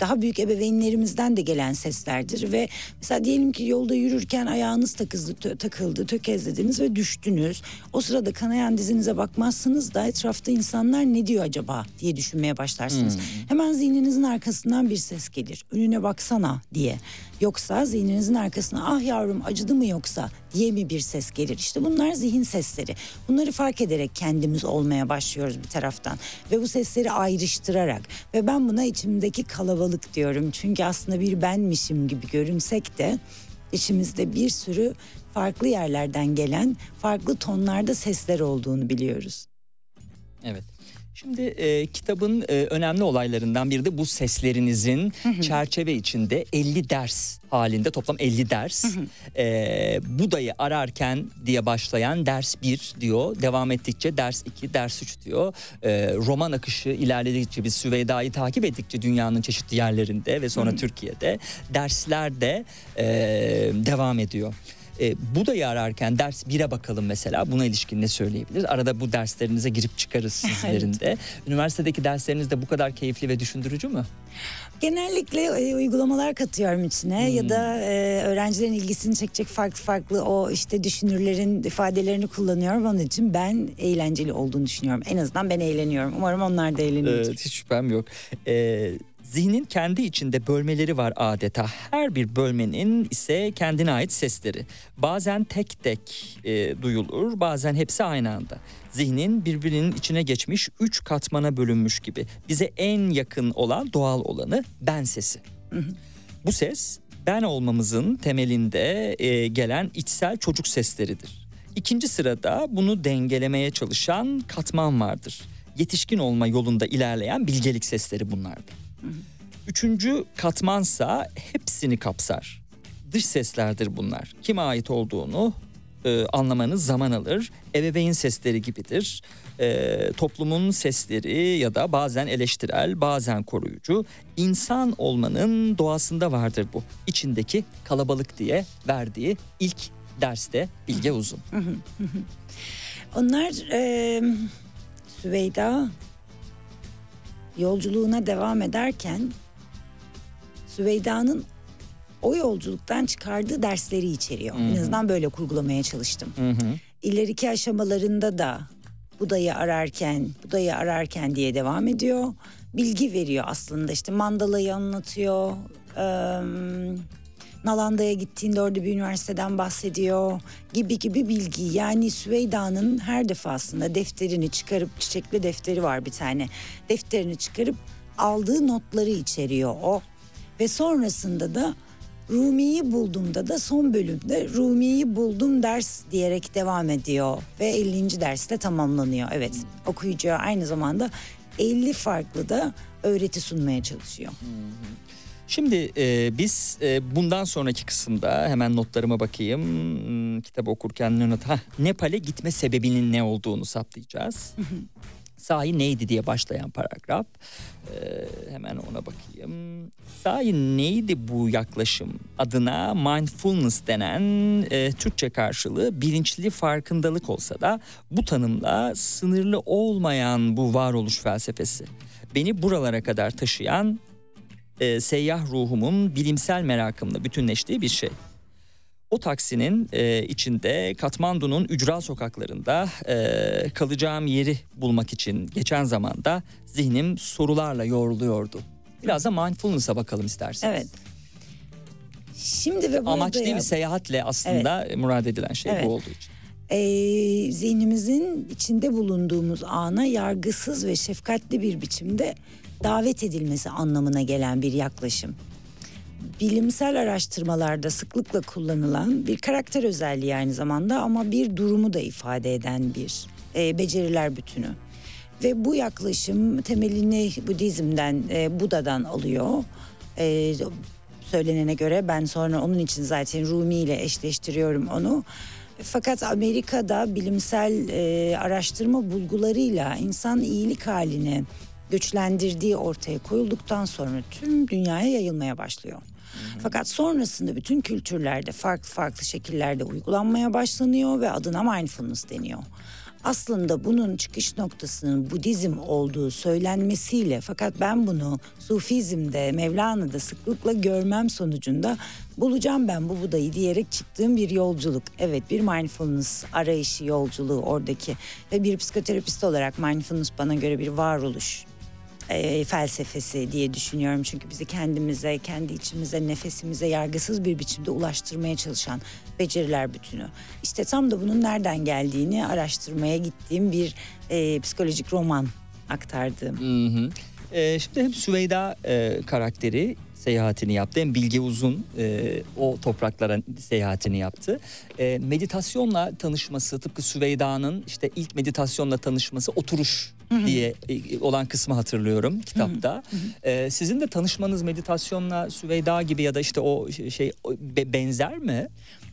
daha büyük ebeveynlerimizden de gelen seslerdir ve mesela diyelim ki yolda yürürken ayağınız takızdı, tö- takıldı, tökezlediniz ve düştünüz. O sırada kanayan dizinize bakmazsınız da etrafta insanlar ne diyor acaba diye düşünmeye başlarsınız. Hemen zihninizin arkasından bir ses gelir. Önüne baksana diye. Yoksa zihninizin arkasına ah yavrum acıdı mı yoksa diye mi bir ses gelir? İşte bunlar zihin sesleri. Bunları fark ederek kendimiz olmaya başlıyoruz bir taraftan. Ve bu sesleri ayrıştırarak ve ben buna içimdeki kalabalık diyorum. Çünkü aslında bir benmişim gibi görünsek de içimizde bir sürü farklı yerlerden gelen farklı tonlarda sesler olduğunu biliyoruz. Evet. Şimdi e, kitabın e, önemli olaylarından biri de bu seslerinizin çerçeve içinde 50 ders halinde toplam 50 ders. E, Buda'yı ararken diye başlayan ders 1 diyor. Devam ettikçe ders 2, ders 3 diyor. E, roman akışı ilerledikçe biz Süveyda'yı takip ettikçe dünyanın çeşitli yerlerinde ve sonra Türkiye'de dersler de e, devam ediyor. E, Buda'yı ararken ders 1'e bakalım mesela. Buna ilişkin ne söyleyebiliriz? Arada bu derslerinize girip çıkarız [LAUGHS] sizlerin de. Üniversitedeki dersleriniz de bu kadar keyifli ve düşündürücü mü? Genellikle e, uygulamalar katıyorum içine Hmm. ya da e, öğrencilerin ilgisini çekecek farklı farklı o işte düşünürlerin ifadelerini kullanıyorum. Onun için ben eğlenceli olduğunu düşünüyorum. En azından ben eğleniyorum. Umarım onlar da eğleniyordur. Evet, hiç şüphem yok. Ee, zihnin kendi içinde bölmeleri var adeta. Her bir bölmenin ise kendine ait sesleri. Bazen tek tek e, duyulur, bazen hepsi aynı anda. Zihnin birbirinin içine geçmiş üç katmana bölünmüş gibi. Bize en yakın olan doğal olanı ben sesi. Bu ses ben olmamızın temelinde e, gelen içsel çocuk sesleridir. İkinci sırada bunu dengelemeye çalışan katman vardır. Yetişkin olma yolunda ilerleyen bilgelik sesleri bunlardır. Üçüncü katmansa hepsini kapsar. Dış seslerdir bunlar. Kime ait olduğunu e, anlamanız zaman alır. Ebeveyn sesleri gibidir. E, toplumun sesleri ya da bazen eleştirel, bazen koruyucu. İnsan olmanın doğasında vardır bu. İçindeki kalabalık diye verdiği ilk derste Bilge Uzun. Onlar e, Süveyda yolculuğuna devam ederken Süveyda'nın o yolculuktan çıkardığı dersleri içeriyor. En azından böyle kurgulamaya çalıştım. Hı hı. İleriki aşamalarında da Buda'yı ararken, Buda'yı ararken diye devam ediyor. Bilgi veriyor aslında işte Mandala'yı anlatıyor. Eee Nalanda'ya gittiğinde orada bir üniversiteden bahsediyor gibi gibi bilgi. Yani Süveyda'nın her defasında defterini çıkarıp çiçekli defteri var bir tane. Defterini çıkarıp aldığı notları içeriyor o. Ve sonrasında da Rumi'yi bulduğumda da son bölümde Rumi'yi buldum ders diyerek devam ediyor. Ve 50. derste tamamlanıyor. Evet okuyucuya aynı zamanda 50 farklı da öğreti sunmaya çalışıyor. Şimdi e, biz e, bundan sonraki kısımda hemen notlarıma bakayım. Hmm, Kitabı okurken not? Hah, Nepal'e gitme sebebinin ne olduğunu saptayacağız. Sahi neydi diye başlayan paragraf. E, hemen ona bakayım. Sahi neydi bu yaklaşım? Adına mindfulness denen e, Türkçe karşılığı bilinçli farkındalık olsa da bu tanımla sınırlı olmayan bu varoluş felsefesi. Beni buralara kadar taşıyan e, seyyah ruhumun bilimsel merakımla bütünleştiği bir şey. O taksinin e, içinde Katmandu'nun ücra sokaklarında e, kalacağım yeri bulmak için geçen zamanda zihnim sorularla yoruluyordu. Biraz da mindfulness'a bakalım isterseniz. Evet. Şimdi ve Amaç değil mi? Seyahatle aslında murad edilen şey Evet. bu olduğu için. Ee, zihnimizin içinde bulunduğumuz ana yargısız ve şefkatli bir biçimde davet edilmesi anlamına gelen bir yaklaşım. Bilimsel araştırmalarda sıklıkla kullanılan bir karakter özelliği aynı zamanda ama bir durumu da ifade eden bir e, beceriler bütünü. Ve bu yaklaşım temelini Budizm'den, e, Buda'dan alıyor. E, söylenene göre ben sonra onun için zaten Rumi ile eşleştiriyorum onu. Fakat Amerika'da bilimsel e, araştırma bulgularıyla insan iyilik halini güçlendirdiği ortaya koyulduktan sonra tüm dünyaya yayılmaya başlıyor. Fakat sonrasında bütün kültürlerde farklı farklı şekillerde uygulanmaya başlanıyor ve adına mindfulness deniyor. Aslında bunun çıkış noktasının Budizm olduğu söylenmesiyle fakat ben bunu Sufizm'de, Mevlana'da sıklıkla görmem sonucunda bulacağım ben bu Buda'yı diyerek çıktığım bir yolculuk. Evet bir mindfulness arayışı yolculuğu oradaki ve bir psikoterapist olarak mindfulness bana göre bir varoluş e, felsefesi diye düşünüyorum. Çünkü bizi kendimize, kendi içimize, nefesimize yargısız bir biçimde ulaştırmaya çalışan beceriler bütünü. İşte tam da bunun nereden geldiğini araştırmaya gittiğim bir e, psikolojik roman aktardığım. Hı hı. Ee, şimdi hem Süveyda e, karakteri seyahatini yaptı hem Bilge Uzun e, o topraklara seyahatini yaptı. E, meditasyonla tanışması tıpkı Süveyda'nın işte ilk meditasyonla tanışması oturuş diye e, olan kısmı hatırlıyorum kitapta. E, sizin de tanışmanız meditasyonla Süveyda gibi ya da işte o şey benzer mi?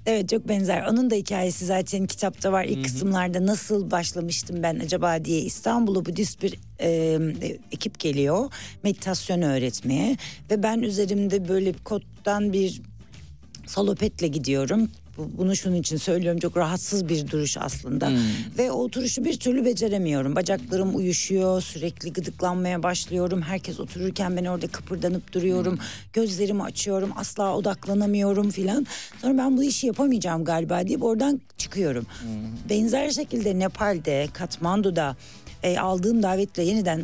Evet çok benzer. Onun da hikayesi zaten kitapta var. İlk kısımlarda nasıl başlamıştım ben acaba diye İstanbul'a Budist bir e, e, ekip geliyor. Meditasyon öğretmeye. Ve ben üzerimde böyle bir kottan bir salopetle gidiyorum. Bu- Bunu şunun için söylüyorum çok rahatsız bir duruş aslında. Ve o oturuşu bir türlü beceremiyorum. Bacaklarım uyuşuyor, sürekli gıdıklanmaya başlıyorum. Herkes otururken ben orada kıpırdanıp duruyorum. Gözlerimi açıyorum, asla odaklanamıyorum filan. Sonra ben bu işi yapamayacağım galiba deyip oradan çıkıyorum. Benzer şekilde Nepal'de, Katmandu'da e, aldığım davetle yeniden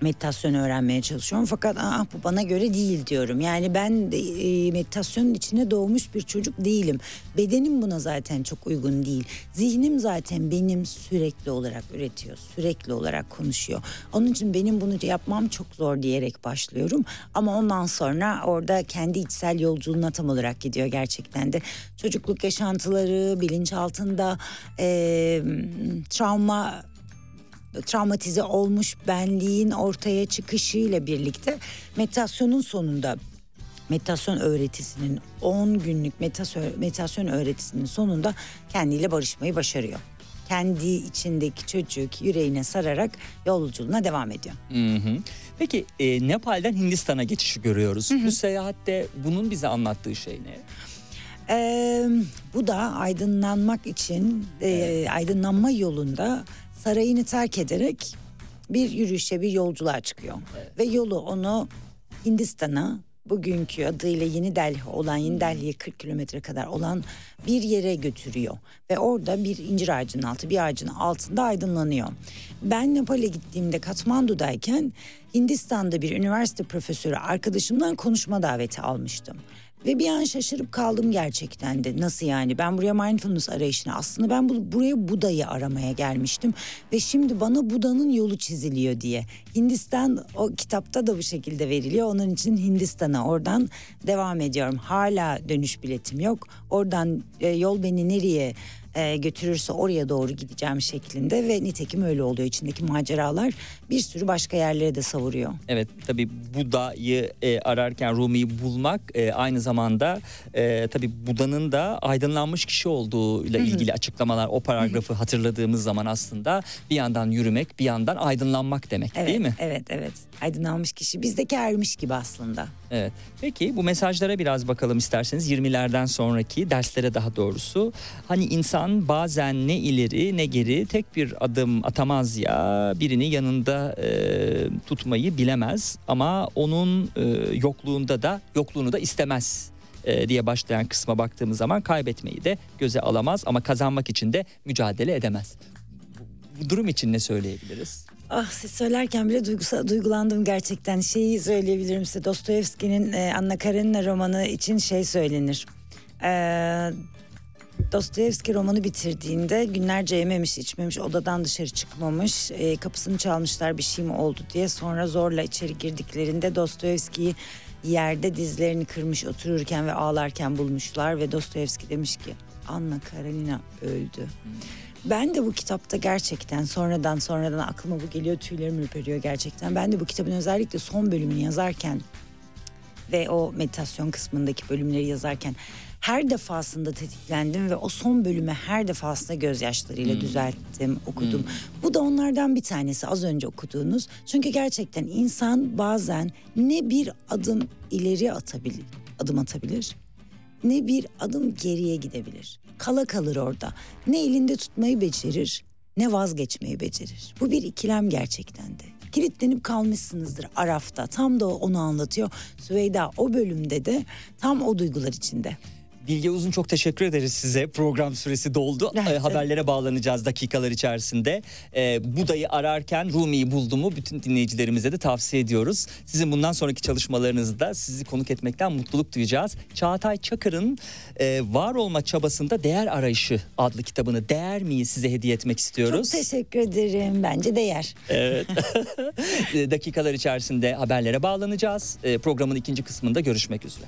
meditasyon öğrenmeye çalışıyorum. Fakat Aa, bu bana göre değil diyorum. Yani ben e, meditasyonun içine doğmuş bir çocuk değilim. Bedenim buna zaten çok uygun değil. Zihnim zaten benim sürekli olarak üretiyor. Sürekli olarak konuşuyor. Onun için benim bunu yapmam çok zor diyerek başlıyorum. Ama ondan sonra orada kendi içsel yolculuğuna tam olarak gidiyor gerçekten de. Çocukluk yaşantıları, bilinçaltında e, travma travmatize olmuş benliğin ortaya çıkışıyla birlikte meditasyonun sonunda meditasyon öğretisinin 10 günlük meditasyon, öğretisinin sonunda kendiyle barışmayı başarıyor. Kendi içindeki çocuk yüreğine sararak yolculuğuna devam ediyor. Hı hı. Peki e, Nepal'den Hindistan'a geçişi görüyoruz. Bu seyahatte bunun bize anlattığı şey ne? Ee, bu da aydınlanmak için e, aydınlanma yolunda sarayını terk ederek bir yürüyüşe bir yolculuğa çıkıyor. Ve yolu onu Hindistan'a bugünkü adıyla Yeni Delhi olan Yeni Delhi'ye 40 kilometre kadar olan bir yere götürüyor. Ve orada bir incir ağacının altı bir ağacın altında aydınlanıyor. Ben Nepal'e gittiğimde Katmandu'dayken Hindistan'da bir üniversite profesörü arkadaşımdan konuşma daveti almıştım. Ve bir an şaşırıp kaldım gerçekten de. Nasıl yani? Ben buraya mindfulness arayışına aslında ben bu, buraya Buda'yı aramaya gelmiştim. Ve şimdi bana Buda'nın yolu çiziliyor diye. Hindistan o kitapta da bu şekilde veriliyor. Onun için Hindistan'a oradan devam ediyorum. Hala dönüş biletim yok. Oradan e, yol beni nereye e, götürürse oraya doğru gideceğim şeklinde ve nitekim öyle oluyor. İçindeki maceralar bir sürü başka yerlere de savuruyor. Evet tabii Buda'yı e, ararken Rumi'yi bulmak e, aynı zamanda e, tabii Buda'nın da aydınlanmış kişi olduğuyla ilgili açıklamalar o paragrafı hatırladığımız zaman aslında bir yandan yürümek bir yandan aydınlanmak demek Evet, değil mi? Evet, evet. Aydınlanmış kişi bizdeki ermiş gibi aslında. Evet. Peki bu mesajlara biraz bakalım isterseniz 20'lerden sonraki derslere daha doğrusu. Hani insan bazen ne ileri ne geri tek bir adım atamaz ya birini yanında e, tutmayı bilemez ama onun e, yokluğunda da yokluğunu da istemez diye başlayan kısma baktığımız zaman kaybetmeyi de göze alamaz ama kazanmak için de mücadele edemez. Bu durum için ne söyleyebiliriz? Ah siz söylerken bile duygusal, duygulandım gerçekten. Şeyi söyleyebilirim size. Dostoyevski'nin e, Anna Karenina romanı için şey söylenir. Ee, Dostoyevski romanı bitirdiğinde günlerce yememiş içmemiş odadan dışarı çıkmamış e, kapısını çalmışlar bir şey mi oldu diye sonra zorla içeri girdiklerinde Dostoyevski'yi yerde dizlerini kırmış otururken ve ağlarken bulmuşlar ve Dostoyevski demiş ki Anna Karenina öldü. Ben de bu kitapta gerçekten sonradan sonradan aklıma bu geliyor tüylerim ürperiyor gerçekten. Ben de bu kitabın özellikle son bölümünü yazarken ve o meditasyon kısmındaki bölümleri yazarken her defasında tetiklendim ve o son bölüme her defasında gözyaşlarıyla düzelttim, okudum. Bu da onlardan bir tanesi az önce okuduğunuz. Çünkü gerçekten insan bazen ne bir adım ileri atabilir adım atabilir ne bir adım geriye gidebilir. Kala kalır orada. Ne elinde tutmayı becerir ne vazgeçmeyi becerir. Bu bir ikilem gerçekten de. Kilitlenip kalmışsınızdır Araf'ta. Tam da onu anlatıyor. Süveyda o bölümde de tam o duygular içinde. Bilge Uzun çok teşekkür ederiz size. Program süresi doldu. Ee, haberlere bağlanacağız dakikalar içerisinde. Ee, Buda'yı ararken Rumi'yi buldumu bütün dinleyicilerimize de tavsiye ediyoruz. Sizin bundan sonraki çalışmalarınızda sizi konuk etmekten mutluluk duyacağız. Çağatay Çakır'ın e, var olma çabasında değer arayışı adlı kitabını değer miyi size hediye etmek istiyoruz. Çok teşekkür ederim. Bence değer. Evet. [LAUGHS] Ee, dakikalar içerisinde haberlere bağlanacağız. Programın ikinci kısmında görüşmek üzere.